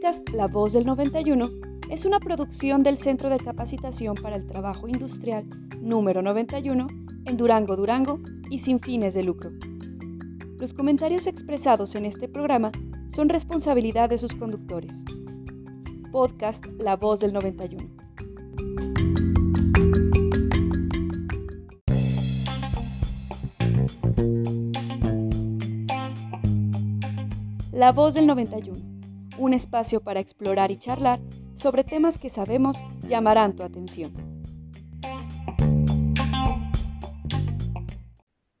podcast La Voz del 91 es una producción del Centro de Capacitación para el Trabajo Industrial número 91 en Durango, Durango y sin fines de lucro. Los comentarios expresados en este programa son responsabilidad de sus conductores. Podcast La Voz del 91. La Voz del 91 un espacio para explorar y charlar sobre temas que sabemos llamarán tu atención.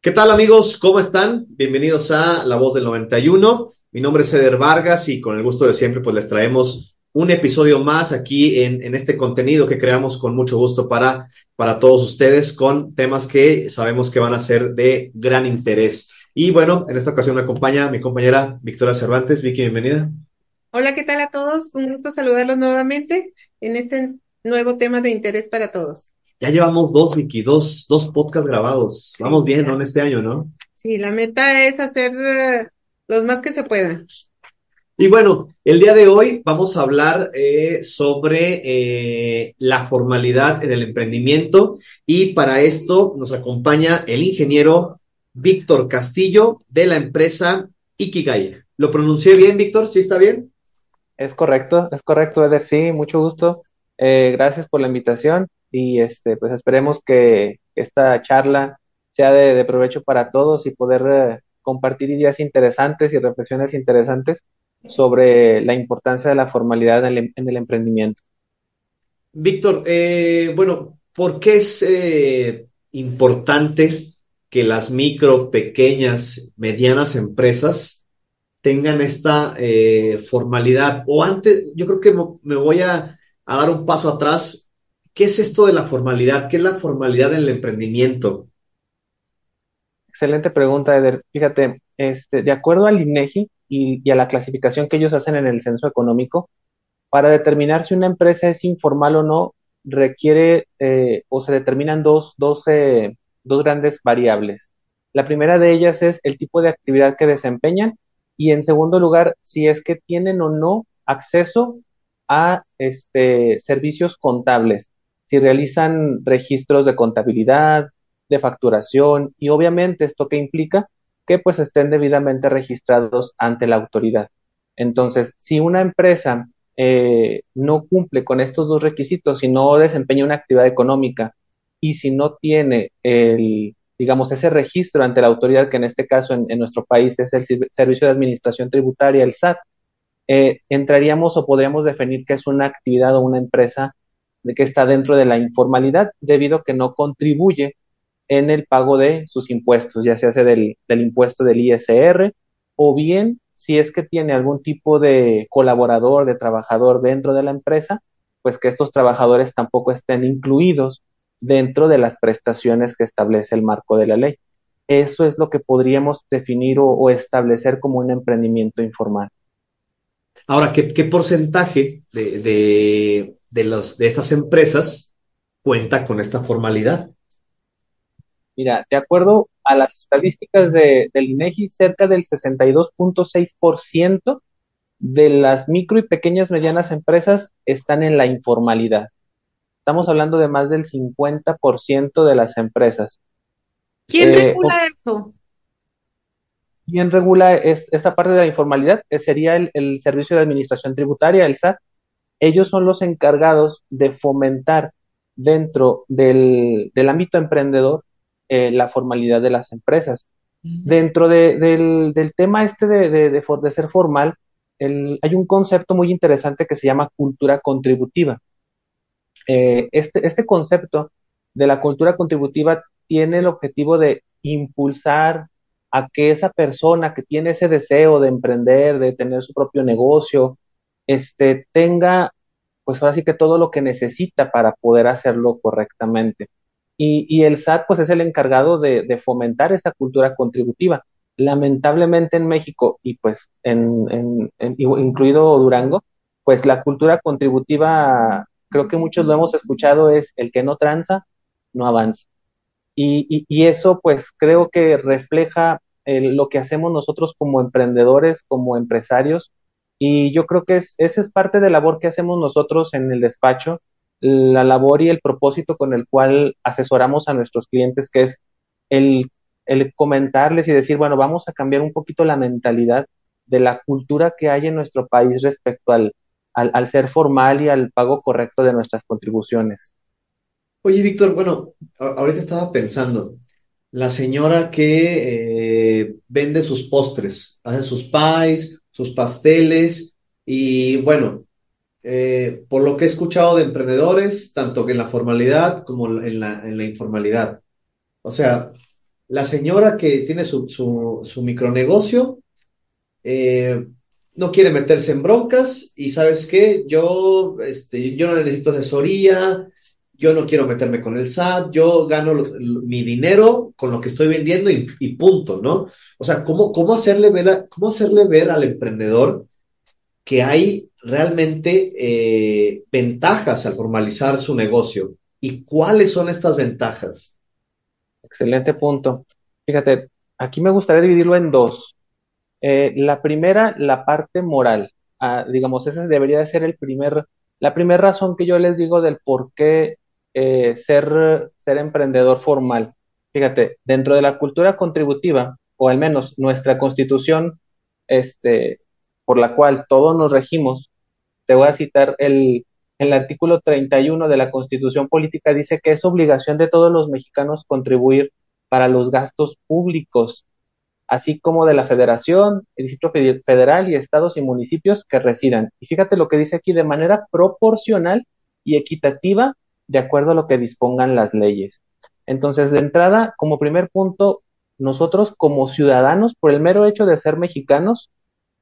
¿Qué tal amigos? ¿Cómo están? Bienvenidos a La Voz del 91. Mi nombre es Eder Vargas y con el gusto de siempre pues les traemos un episodio más aquí en, este contenido que creamos con mucho gusto para, para todos ustedes con temas que sabemos que van a ser de gran interés. Y bueno, en esta ocasión me acompaña mi compañera Victoria Cervantes. Vicky, bienvenida. Hola, ¿qué tal a todos? Un gusto saludarlos nuevamente en este nuevo tema de interés para todos. Ya llevamos dos, Vicky, dos, dos podcasts grabados. Vamos bien, ¿no? En este año, ¿no? Sí, la meta es hacer eh, los más que se puedan. Y bueno, el día de hoy vamos a hablar eh, sobre eh, la formalidad en el emprendimiento y para esto nos acompaña el ingeniero Víctor Castillo de la empresa Ikigai. ¿Lo pronuncié bien, Víctor? ¿Sí está bien? Es correcto, es correcto, Eder, sí, mucho gusto. Eh, gracias por la invitación y este, pues esperemos que esta charla sea de, provecho para todos y poder eh, compartir ideas interesantes y reflexiones interesantes sobre la importancia de la formalidad en el, el emprendimiento. Víctor, eh, bueno, ¿por qué es importante que las micro, pequeñas, medianas empresas tengan esta eh, formalidad. O antes, yo creo que me voy a, dar un paso atrás. ¿Qué es esto de la formalidad? ¿Qué es la formalidad en el emprendimiento? Excelente pregunta, Eder. Fíjate, este, de acuerdo al INEGI y, a la clasificación que ellos hacen en el censo económico, para determinar si una empresa es informal o no, requiere eh, o se determinan dos, dos, eh, dos grandes variables. La primera de ellas es el tipo de actividad que desempeñan y en segundo lugar, si es que tienen o no acceso a este, servicios contables, si realizan registros de contabilidad, de facturación y obviamente esto que implica que pues estén debidamente registrados ante la autoridad. Entonces, si una empresa eh, no cumple con estos dos requisitos, si no desempeña una actividad económica y si no tiene el, digamos, ese registro ante la autoridad, que en este caso en, nuestro país es el Servicio de Administración Tributaria, el SAT, eh, entraríamos o podríamos definir que es una actividad o una empresa de que está dentro de la informalidad debido a que no contribuye en el pago de sus impuestos, ya sea del, del impuesto del ISR o bien si es que tiene algún tipo de colaborador, de trabajador dentro de la empresa, pues que estos trabajadores tampoco estén incluidos dentro de las prestaciones que establece el marco de la ley. Eso es lo que podríamos definir o, establecer como un emprendimiento informal. Ahora, ¿qué, porcentaje de, los, de estas empresas cuenta con esta formalidad? Mira, de acuerdo a las estadísticas de, del INEGI, cerca del 62.6% de las micro y pequeñas medianas empresas están en la informalidad. Estamos hablando de más del 50% de las empresas. ¿Quién eh, regula esto? ¿Quién regula esta parte de la informalidad? Eh, sería el, Servicio de Administración Tributaria, el SAT. Ellos son los encargados de fomentar dentro del, ámbito emprendedor eh, la formalidad de las empresas. Dentro del, tema este de, ser formal, hay un concepto muy interesante que se llama cultura contributiva. Eh, este, este concepto de la cultura contributiva tiene el objetivo de impulsar a que esa persona que tiene ese deseo de emprender, de tener su propio negocio, este, tenga, pues ahora sí que todo lo que necesita para poder hacerlo correctamente. Y, el SAT, pues es el encargado de, fomentar esa cultura contributiva. Lamentablemente en México y pues en, incluido Durango, pues la cultura contributiva creo que muchos lo hemos escuchado, es el que no tranza, no avanza. Y, eso pues creo que refleja lo que hacemos nosotros como emprendedores, como empresarios, Y yo creo que es, esa es parte de la labor que hacemos nosotros en el despacho, la labor y el propósito con el cual asesoramos a nuestros clientes, que es el, el comentarles y decir, bueno, vamos a cambiar un poquito la mentalidad de la cultura que hay en nuestro país respecto al, al, ser formal y al pago correcto de nuestras contribuciones. Oye, Víctor, bueno, ahorita estaba pensando, la señora que eh, vende sus postres, hace sus pies, sus pasteles y bueno, eh, por lo que he escuchado de emprendedores, tanto en la formalidad como en la, informalidad. O sea, la señora que tiene su, su, su micronegocio eh, no quiere meterse en broncas y sabes qué, yo, este, yo no necesito asesoría, yo no quiero meterme con el SAT, yo gano mi dinero con lo que estoy vendiendo y, punto, ¿no? O sea, ¿cómo, cómo, hacerle ver ¿cómo hacerle ver al emprendedor que hay realmente eh, ventajas al formalizar su negocio? ¿Y cuáles son estas ventajas? Excelente punto. Fíjate, aquí me gustaría dividirlo en dos. Eh, la primera, la parte moral. Ah, digamos, esa debería de ser el primer, la primera razón que yo les digo del por qué eh, ser, ser emprendedor formal. Fíjate, dentro de la cultura contributiva, o al menos nuestra constitución, este, por la cual todos nos regimos, te voy a citar el, el artículo 31 de la Constitución Política, dice que es obligación de todos los mexicanos contribuir para los gastos públicos, así como de la Federación, el Distrito Federal y estados y municipios que residan. Y fíjate lo que dice aquí, de manera proporcional y equitativa de acuerdo a lo que dispongan las leyes. Entonces, de entrada, como primer punto, nosotros como ciudadanos, por el mero hecho de ser mexicanos,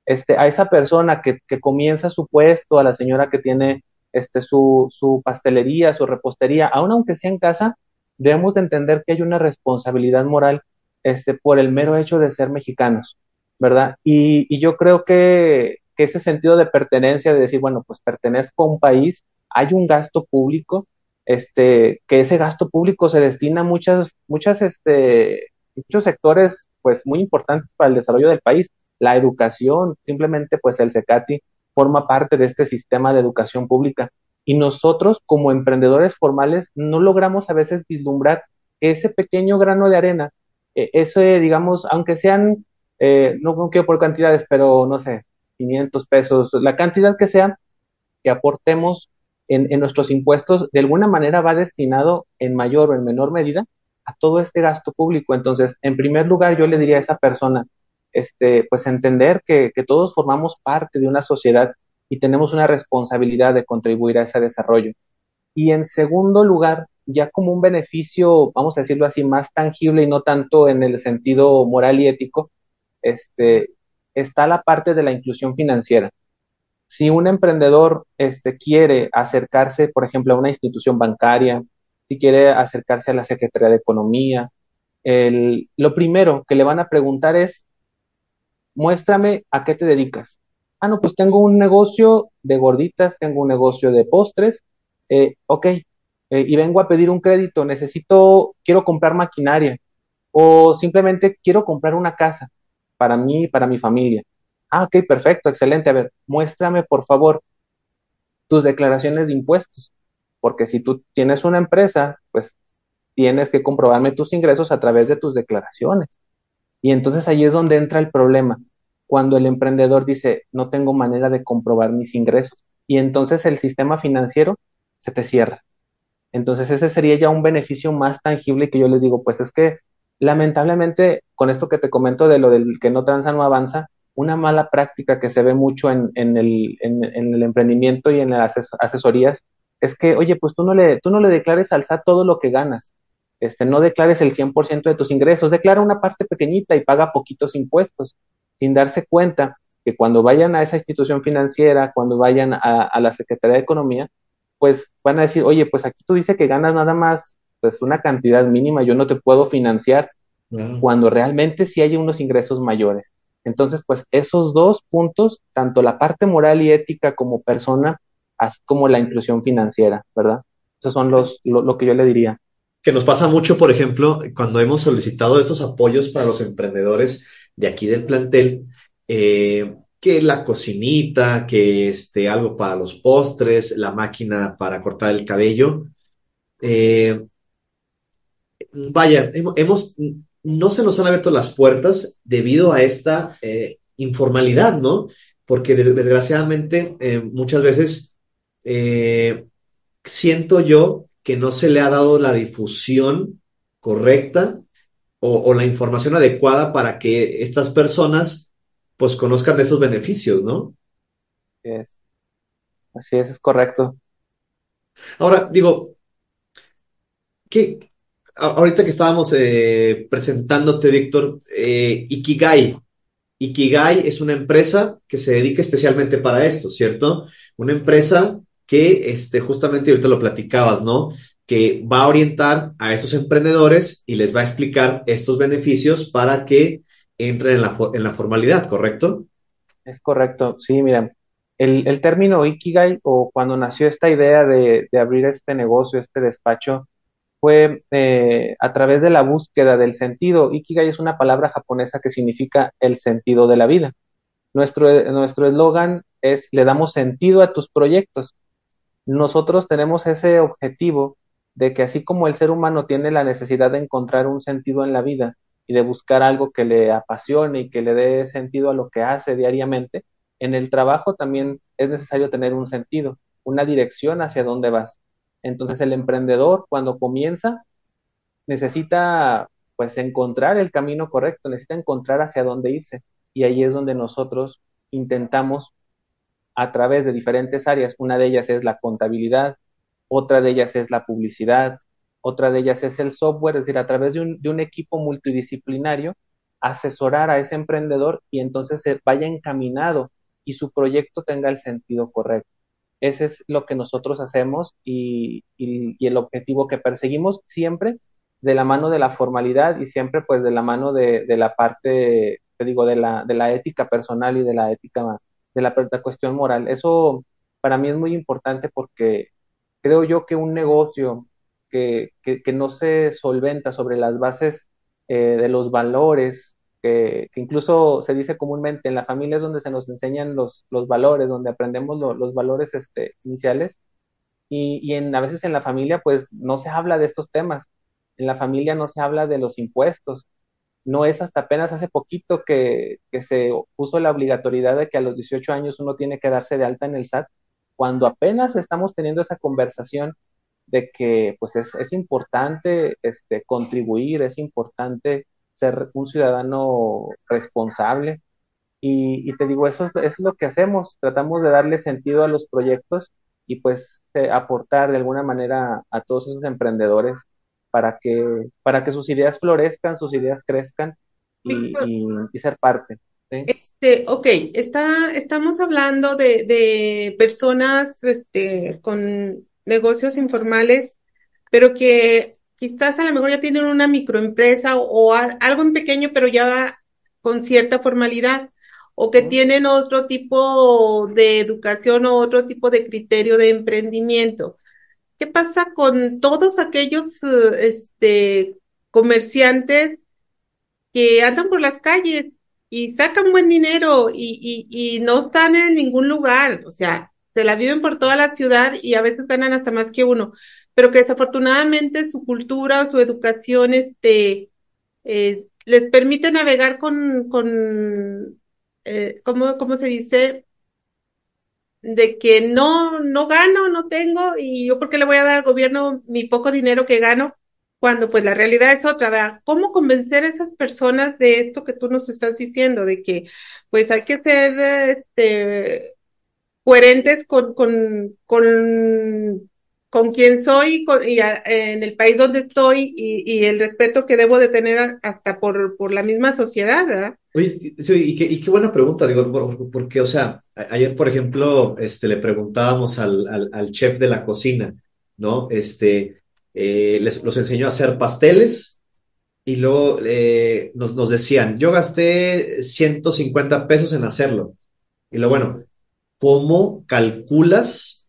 este, a esa persona que, comienza su puesto, a la señora que tiene este, su, su pastelería, su repostería, aun aunque sea en casa, debemos de entender que hay una responsabilidad moral este, por el mero hecho de ser mexicanos, ¿verdad? Y, yo creo que, que, ese sentido de pertenencia, de decir, bueno, pues pertenezco a un país, hay un gasto público, este, que ese gasto público se destina a muchas, muchas, este, muchos sectores, pues, muy importantes para el desarrollo del país. La educación, simplemente, pues, el CECATI forma parte de este sistema de educación pública. Y nosotros, como emprendedores formales, no logramos a veces vislumbrar ese pequeño grano de arena, e, ese, digamos, aunque sean, eh, no, no quiero por cantidades, pero no sé, 500 pesos, la cantidad que sea, que aportemos en, nuestros impuestos de alguna manera va destinado en mayor o en menor medida a todo este gasto público. Entonces, en primer lugar, yo le diría a esa persona, este, pues entender que, que todos formamos parte de una sociedad y tenemos una responsabilidad de contribuir a ese desarrollo. Y en segundo lugar, ya como un beneficio, vamos a decirlo así, más tangible y no tanto en el sentido moral y ético, este, está la parte de la inclusión financiera si un emprendedor este, quiere acercarse, por ejemplo, a una institución bancaria, si quiere acercarse a la Secretaría de Economía, el, lo primero que le van a preguntar es, muéstrame a qué te dedicas. Ah, no, pues tengo un negocio de gorditas, tengo un negocio de postres, eh, ok, eh, y vengo a pedir un crédito, necesito, quiero comprar maquinaria o simplemente quiero comprar una casa para mí y para mi familia. Ah, ok, perfecto, excelente. A ver, muéstrame por favor tus declaraciones de impuestos, porque si tú tienes una empresa, pues tienes que comprobarme tus ingresos a través de tus declaraciones. Y entonces ahí es donde entra el problema, cuando el emprendedor dice, no tengo manera de comprobar mis ingresos. Y entonces el sistema financiero se te cierra. Entonces ese sería ya un beneficio más tangible que yo les digo, pues es que lamentablemente con esto que te comento de lo del que no transa no avanza, una mala práctica que se ve mucho en, el, emprendimiento y en las asesorías es que, oye, pues tú no le, tú no le declares al SAT todo lo que ganas. Este, no declares el 100% de tus ingresos, declara una parte pequeñita y paga poquitos impuestos, sin darse cuenta que cuando vayan a esa institución financiera, cuando vayan a, la Secretaría de Economía, pues van a decir, oye, pues aquí tú dices que ganas nada más pues una cantidad mínima, yo no te puedo financiar, cuando realmente sí hay unos ingresos mayores. Entonces, pues esos dos puntos, tanto la parte moral y ética como persona, así como la inclusión financiera, ¿verdad? Esos son los, lo, que yo le diría. Que nos pasa mucho, por ejemplo, cuando hemos solicitado estos apoyos para los emprendedores de aquí del plantel, eh, que la cocinita, que este, algo para los postres, la máquina para cortar el cabello. Eh, vaya, hemos, no se nos han abierto las puertas debido a esta eh, informalidad, ¿no? Porque desgraciadamente eh, muchas veces siento yo que no se le ha dado la difusión correcta o, la información adecuada para que estas personas pues conozcan de esos beneficios, ¿no? Así es, Así es, es correcto. Ahora, digo, ¿qué, ahorita que estábamos eh, presentándote, Víctor, eh, Ikigai. Ikigai es una empresa que se dedica especialmente para esto, ¿cierto? Una empresa que, este, justamente ahorita lo platicabas, ¿no? Que va a orientar a esos emprendedores y les va a explicar estos beneficios para que entren en la, en la formalidad, ¿correcto? Es correcto, sí, mira, el, el término Ikigai o cuando nació esta idea de, de abrir este negocio, este despacho, fue eh, a través de la búsqueda del sentido. Ikigai es una palabra japonesa que significa el sentido de la vida. Nuestro eslogan es le damos sentido a tus proyectos. Nosotros tenemos ese objetivo de que así como el ser humano tiene la necesidad de encontrar un sentido en la vida y de buscar algo que le apasione y que le dé sentido a lo que hace diariamente, en el trabajo también es necesario tener un sentido, una dirección hacia dónde vas. Entonces el emprendedor cuando comienza necesita pues encontrar el camino correcto, necesita encontrar hacia dónde irse. Y ahí es donde nosotros intentamos a través de diferentes áreas, una de ellas es la contabilidad, otra de ellas es la publicidad, otra de ellas es el software, es decir, a través de un, de un equipo multidisciplinario, asesorar a ese emprendedor y entonces se vaya encaminado y su proyecto tenga el sentido correcto. Ese es lo que nosotros hacemos y, el objetivo que perseguimos siempre de la mano de la formalidad y siempre pues de la mano de, la parte, te digo, de la, de la ética personal y de la ética, de la, cuestión moral. Eso para mí es muy importante porque creo yo que un negocio que, no se solventa sobre las bases eh, de los valores que, incluso se dice comúnmente en la familia es donde se nos enseñan los, los valores, donde aprendemos los valores este, iniciales. Y, y a veces en la familia pues no se habla de estos temas. En la familia no se habla de los impuestos. No es hasta apenas hace poquito que, que se puso la obligatoriedad de que a los 18 años uno tiene que darse de alta en el SAT, cuando apenas estamos teniendo esa conversación de que pues es, es importante este, contribuir, es importante ser un ciudadano responsable. Y, te digo, eso es, lo que hacemos, tratamos de darle sentido a los proyectos y pues eh, aportar de alguna manera a todos esos emprendedores para que, para que sus ideas florezcan, sus ideas crezcan y, ser parte. Este, ok, está, estamos hablando de, de personas este, con negocios informales, pero que quizás a lo mejor ya tienen una microempresa o, algo en pequeño, pero ya con cierta formalidad, o que tienen otro tipo de educación o otro tipo de criterio de emprendimiento. ¿Qué pasa con todos aquellos este, comerciantes que andan por las calles y sacan buen dinero y, y, y no están en ningún lugar? O sea, se la viven por toda la ciudad y a veces ganan hasta más que uno pero que desafortunadamente su cultura o su educación este, eh, les permite navegar con, con eh, ¿cómo, se dice? De que no, no gano, no tengo, y yo porque le voy a dar al gobierno mi poco dinero que gano, cuando pues la realidad es otra, ¿verdad? ¿Cómo convencer a esas personas de esto que tú nos estás diciendo, de que pues hay que ser este, coherentes con, con, con con quién soy y en el país donde estoy y, el respeto que debo de tener hasta por, por la misma sociedad. Oye, sí, y, qué, y qué buena pregunta, digo, porque, o sea, ayer, por ejemplo, este, le preguntábamos al, al, chef de la cocina, ¿no? Este, eh, les, los enseñó a hacer pasteles y luego eh, nos, nos decían, yo gasté 150 pesos en hacerlo. Y lo bueno, ¿cómo calculas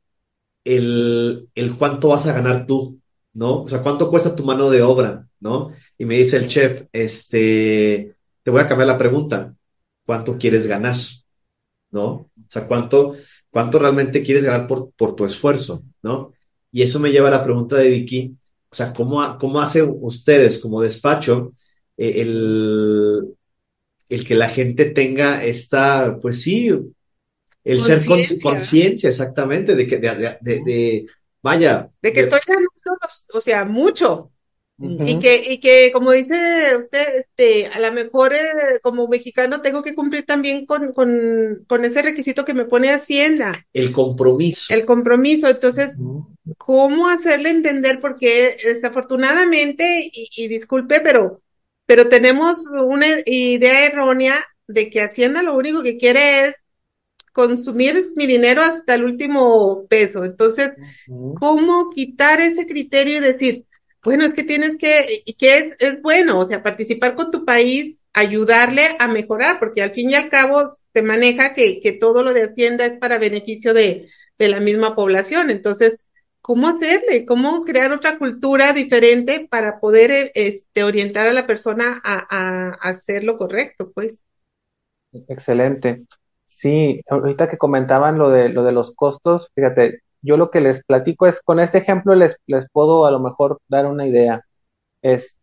el, el cuánto vas a ganar tú, ¿no? O sea, cuánto cuesta tu mano de obra, ¿no? Y me dice el chef, este, te voy a cambiar la pregunta, ¿cuánto quieres ganar? ¿no? O sea, ¿cuánto, cuánto realmente quieres ganar por, por tu esfuerzo, ¿no? Y eso me lleva a la pregunta de Vicky, o sea, ¿cómo, cómo hacen ustedes como despacho eh, el, el que la gente tenga esta, pues sí, el ser conciencia, exactamente, de que, de, de, de, vaya. De que estoy ganando, o sea, mucho. Y que, y que, como dice usted, este, a lo mejor eh, como mexicano tengo que cumplir también con, con, con, ese requisito que me pone Hacienda. El compromiso. El compromiso. Entonces, ¿cómo hacerle entender? Porque desafortunadamente, y, y, disculpe, pero, pero tenemos una idea errónea de que Hacienda lo único que quiere es consumir mi dinero hasta el último peso. Entonces, ¿cómo quitar ese criterio y decir, bueno, es que tienes que, y que es, bueno, o sea, participar con tu país, ayudarle a mejorar, porque al fin y al cabo se maneja que, que todo lo de Hacienda es para beneficio de, de la misma población. Entonces, ¿cómo hacerle? ¿Cómo crear otra cultura diferente para poder este, orientar a la persona a, a, a hacer lo correcto, pues? Excelente. Sí, ahorita que comentaban lo de, lo de los costos, fíjate, yo lo que les platico es, con este ejemplo les, les puedo a lo mejor dar una idea. Es,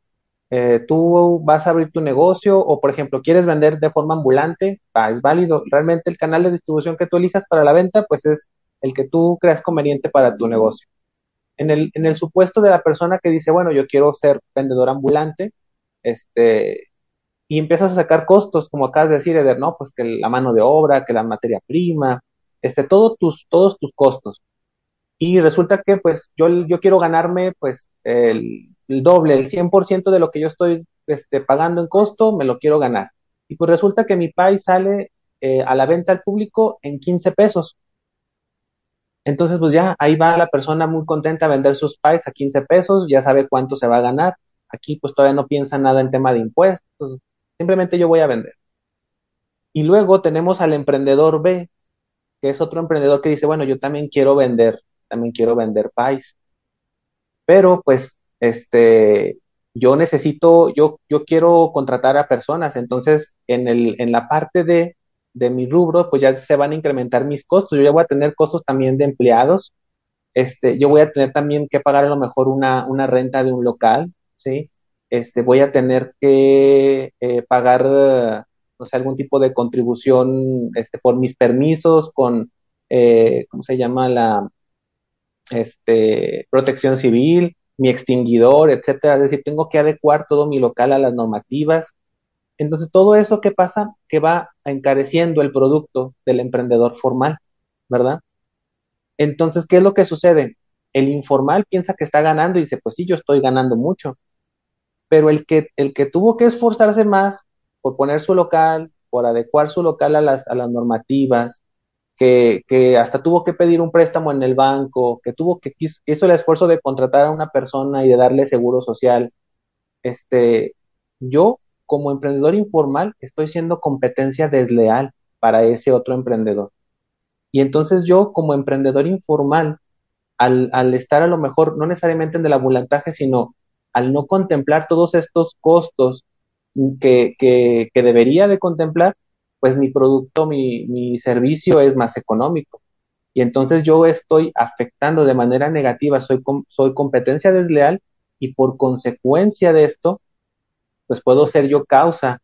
eh, tú vas a abrir tu negocio o, por ejemplo, quieres vender de forma ambulante, ah, es válido. Realmente el canal de distribución que tú elijas para la venta, pues es el que tú creas conveniente para tu negocio. En el, en el supuesto de la persona que dice, bueno, yo quiero ser vendedor ambulante, este, y empiezas a sacar costos, como acabas de decir, Eder, ¿no? Pues que la mano de obra, que la materia prima, este, todos tus, todos tus costos. Y resulta que, pues, yo, yo quiero ganarme, pues, el, doble, el 100% de lo que yo estoy este, pagando en costo, me lo quiero ganar. Y pues resulta que mi país sale eh, a la venta al público en 15 pesos. Entonces, pues ya ahí va la persona muy contenta a vender sus pies a 15 pesos, ya sabe cuánto se va a ganar. Aquí pues todavía no piensa nada en tema de impuestos, simplemente yo voy a vender. Y luego tenemos al emprendedor B, que es otro emprendedor que dice, bueno, yo también quiero vender, también quiero vender pies. Pero pues, este, yo necesito, yo, yo quiero contratar a personas, entonces en, el, en la parte de, de mi rubro, pues ya se van a incrementar mis costos, yo ya voy a tener costos también de empleados, este, yo voy a tener también que pagar a lo mejor una, una renta de un local, ¿sí? Este, voy a tener que eh, pagar, no sé, algún tipo de contribución este, por mis permisos, con, eh, ¿cómo se llama? La este, protección civil, mi extinguidor, etcétera. Es decir, tengo que adecuar todo mi local a las normativas. Entonces, todo eso que pasa, que va encareciendo el producto del emprendedor formal, ¿verdad? Entonces, ¿qué es lo que sucede? El informal piensa que está ganando y dice, pues sí, yo estoy ganando mucho pero el que, el que tuvo que esforzarse más por poner su local, por adecuar su local a las, a las normativas, que, que, hasta tuvo que pedir un préstamo en el banco, que tuvo que hizo el esfuerzo de contratar a una persona y de darle seguro social. Este, yo como emprendedor informal estoy siendo competencia desleal para ese otro emprendedor. Y entonces yo como emprendedor informal, al, al estar a lo mejor no necesariamente en el abulantaje, sino al no contemplar todos estos costos que, que, debería de contemplar, pues mi producto, mi, mi servicio es más económico. Y entonces yo estoy afectando de manera negativa, soy, soy competencia desleal y por consecuencia de esto, pues puedo ser yo causa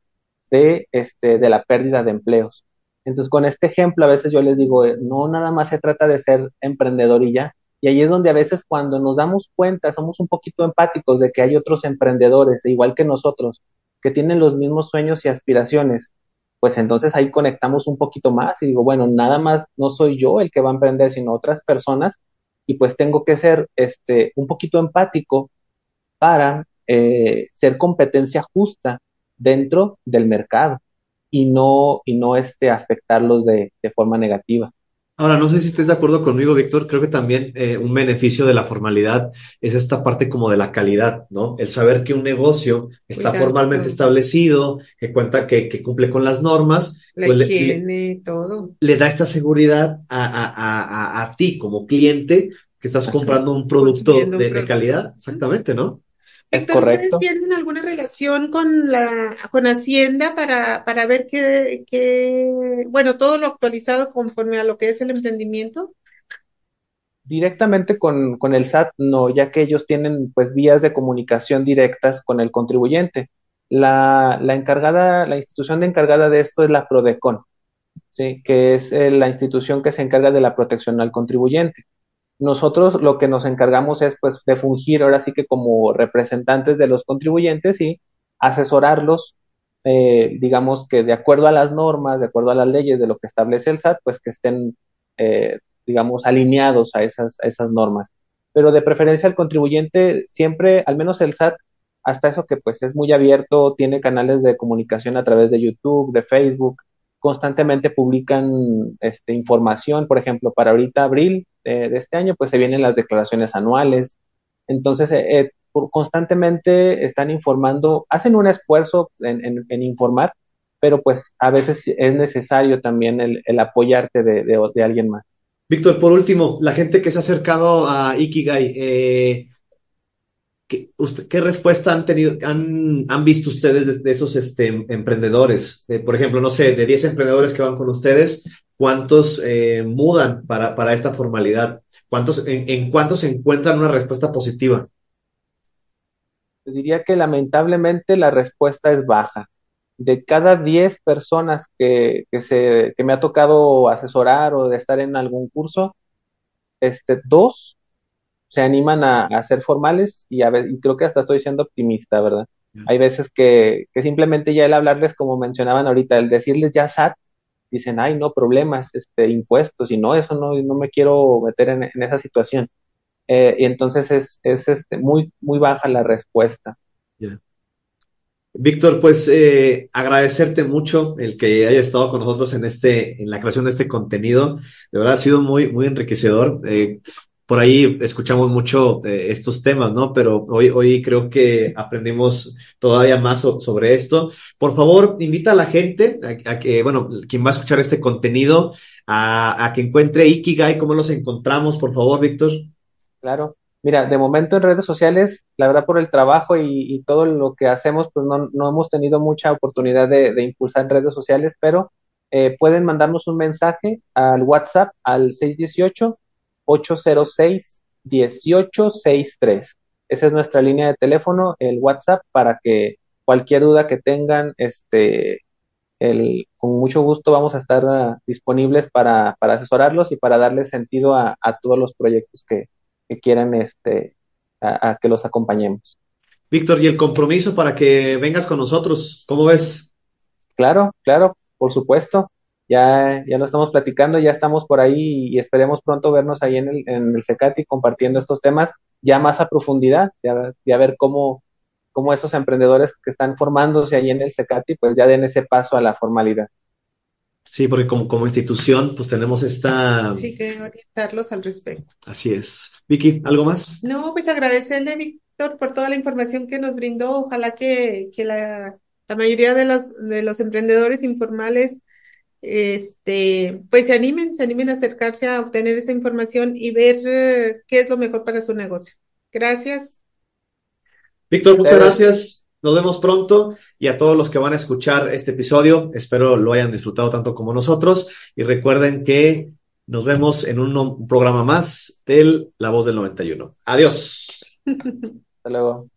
de, este, de la pérdida de empleos. Entonces, con este ejemplo, a veces yo les digo, eh, no nada más se trata de ser emprendedor y ya, y ahí es donde a veces cuando nos damos cuenta, somos un poquito empáticos de que hay otros emprendedores, igual que nosotros, que tienen los mismos sueños y aspiraciones, pues entonces ahí conectamos un poquito más y digo, bueno, nada más no soy yo el que va a emprender, sino otras personas, y pues tengo que ser este, un poquito empático para eh, ser competencia justa dentro del mercado y no, y no este, afectarlos de forma negativa. Ahora, no sé si estés de acuerdo conmigo, Víctor. Creo que también eh, un beneficio de la formalidad es esta parte como de la calidad, ¿no? El saber que un negocio está formalmente establecido, que cuenta, que, que, cumple con las normas. La pues higiene, le, todo. Le da esta seguridad a, a, a, a, ti como cliente que estás comprando un producto de, de, calidad. Exactamente, ¿no? Es correcto. ¿Ustedes tienen alguna relación con la con Hacienda para, para ver qué, qué, bueno, todo lo actualizado conforme a lo que es el emprendimiento? Directamente con, con el SAT, no, ya que ellos tienen pues vías de comunicación directas con el contribuyente. La, la encargada, la institución encargada de esto es la PRODECON, ¿sí? que es eh, la institución que se encarga de la protección al contribuyente. Nosotros lo que nos encargamos es pues de fungir ahora sí que como representantes de los contribuyentes y asesorarlos, eh, digamos que de acuerdo a las normas, de acuerdo a las leyes de lo que establece el SAT, pues que estén, eh, digamos, alineados a esas, a esas normas. Pero de preferencia el contribuyente siempre, al menos el SAT, hasta eso que pues es muy abierto, tiene canales de comunicación a través de YouTube, de Facebook, constantemente publican este, información, por ejemplo, para ahorita abril de, este año, pues se vienen las declaraciones anuales. Entonces, eh, eh, constantemente están informando, hacen un esfuerzo en, informar, pero pues a veces es necesario también el, apoyarte de, de, alguien más. Víctor, por último, la gente que se ha acercado a Ikigai, eh, ¿Qué, respuesta han tenido, han, han visto ustedes de, esos este, emprendedores? Eh, por ejemplo, no sé, de 10 emprendedores que van con ustedes, ¿cuántos eh, mudan para, para, esta formalidad? ¿Cuántos, en, cuántos se encuentran una respuesta positiva? diría que lamentablemente la respuesta es baja. De cada 10 personas que, que, se, que me ha tocado asesorar o de estar en algún curso, este, dos se animan a, ser formales y, a ver, y creo que hasta estoy siendo optimista, ¿verdad? Hay veces que, que, simplemente ya el hablarles, como mencionaban ahorita, el decirles ya SAT, dicen, ay, no, problemas, este, impuestos, y no, eso no, no me quiero meter en, esa situación. Eh, y entonces es, es este, muy, muy baja la respuesta. Víctor, pues eh, agradecerte mucho el que haya estado con nosotros en este, en la creación de este contenido. De verdad ha sido muy, muy enriquecedor. Eh, por ahí escuchamos mucho eh, estos temas, ¿no? Pero hoy, hoy creo que aprendimos todavía más sobre esto. Por favor, invita a la gente a, que, bueno, quien va a escuchar este contenido, a, que encuentre Ikigai, ¿cómo los encontramos? Por favor, Víctor. Claro. Mira, de momento en redes sociales, la verdad por el trabajo y, todo lo que hacemos, pues no, no hemos tenido mucha oportunidad de, impulsar en redes sociales, pero eh, pueden mandarnos un mensaje al WhatsApp al 618 806-1863. Esa es nuestra línea de teléfono, el WhatsApp, para que cualquier duda que tengan, este, el, con mucho gusto vamos a estar uh, disponibles para, para, asesorarlos y para darles sentido a, a todos los proyectos que, que quieran este, a, a, que los acompañemos. Víctor, ¿y el compromiso para que vengas con nosotros? ¿Cómo ves? Claro, claro, por supuesto ya, ya lo estamos platicando, ya estamos por ahí y esperemos pronto vernos ahí en el, en el CECATI compartiendo estos temas ya más a profundidad, ya, ya ver cómo, cómo esos emprendedores que están formándose ahí en el CECATI, pues ya den ese paso a la formalidad. Sí, porque como, como institución, pues tenemos esta... Sí, que orientarlos al respecto. Así es. Vicky, ¿algo más? No, pues agradecerle, Víctor, por toda la información que nos brindó. Ojalá que, que la, la mayoría de los, de los emprendedores informales este, pues se animen, se animen a acercarse a obtener esta información y ver eh, qué es lo mejor para su negocio. Gracias. Víctor, muchas gracias. Nos vemos pronto y a todos los que van a escuchar este episodio, espero lo hayan disfrutado tanto como nosotros y recuerden que nos vemos en un programa más del La Voz del 91. Adiós. Hasta luego.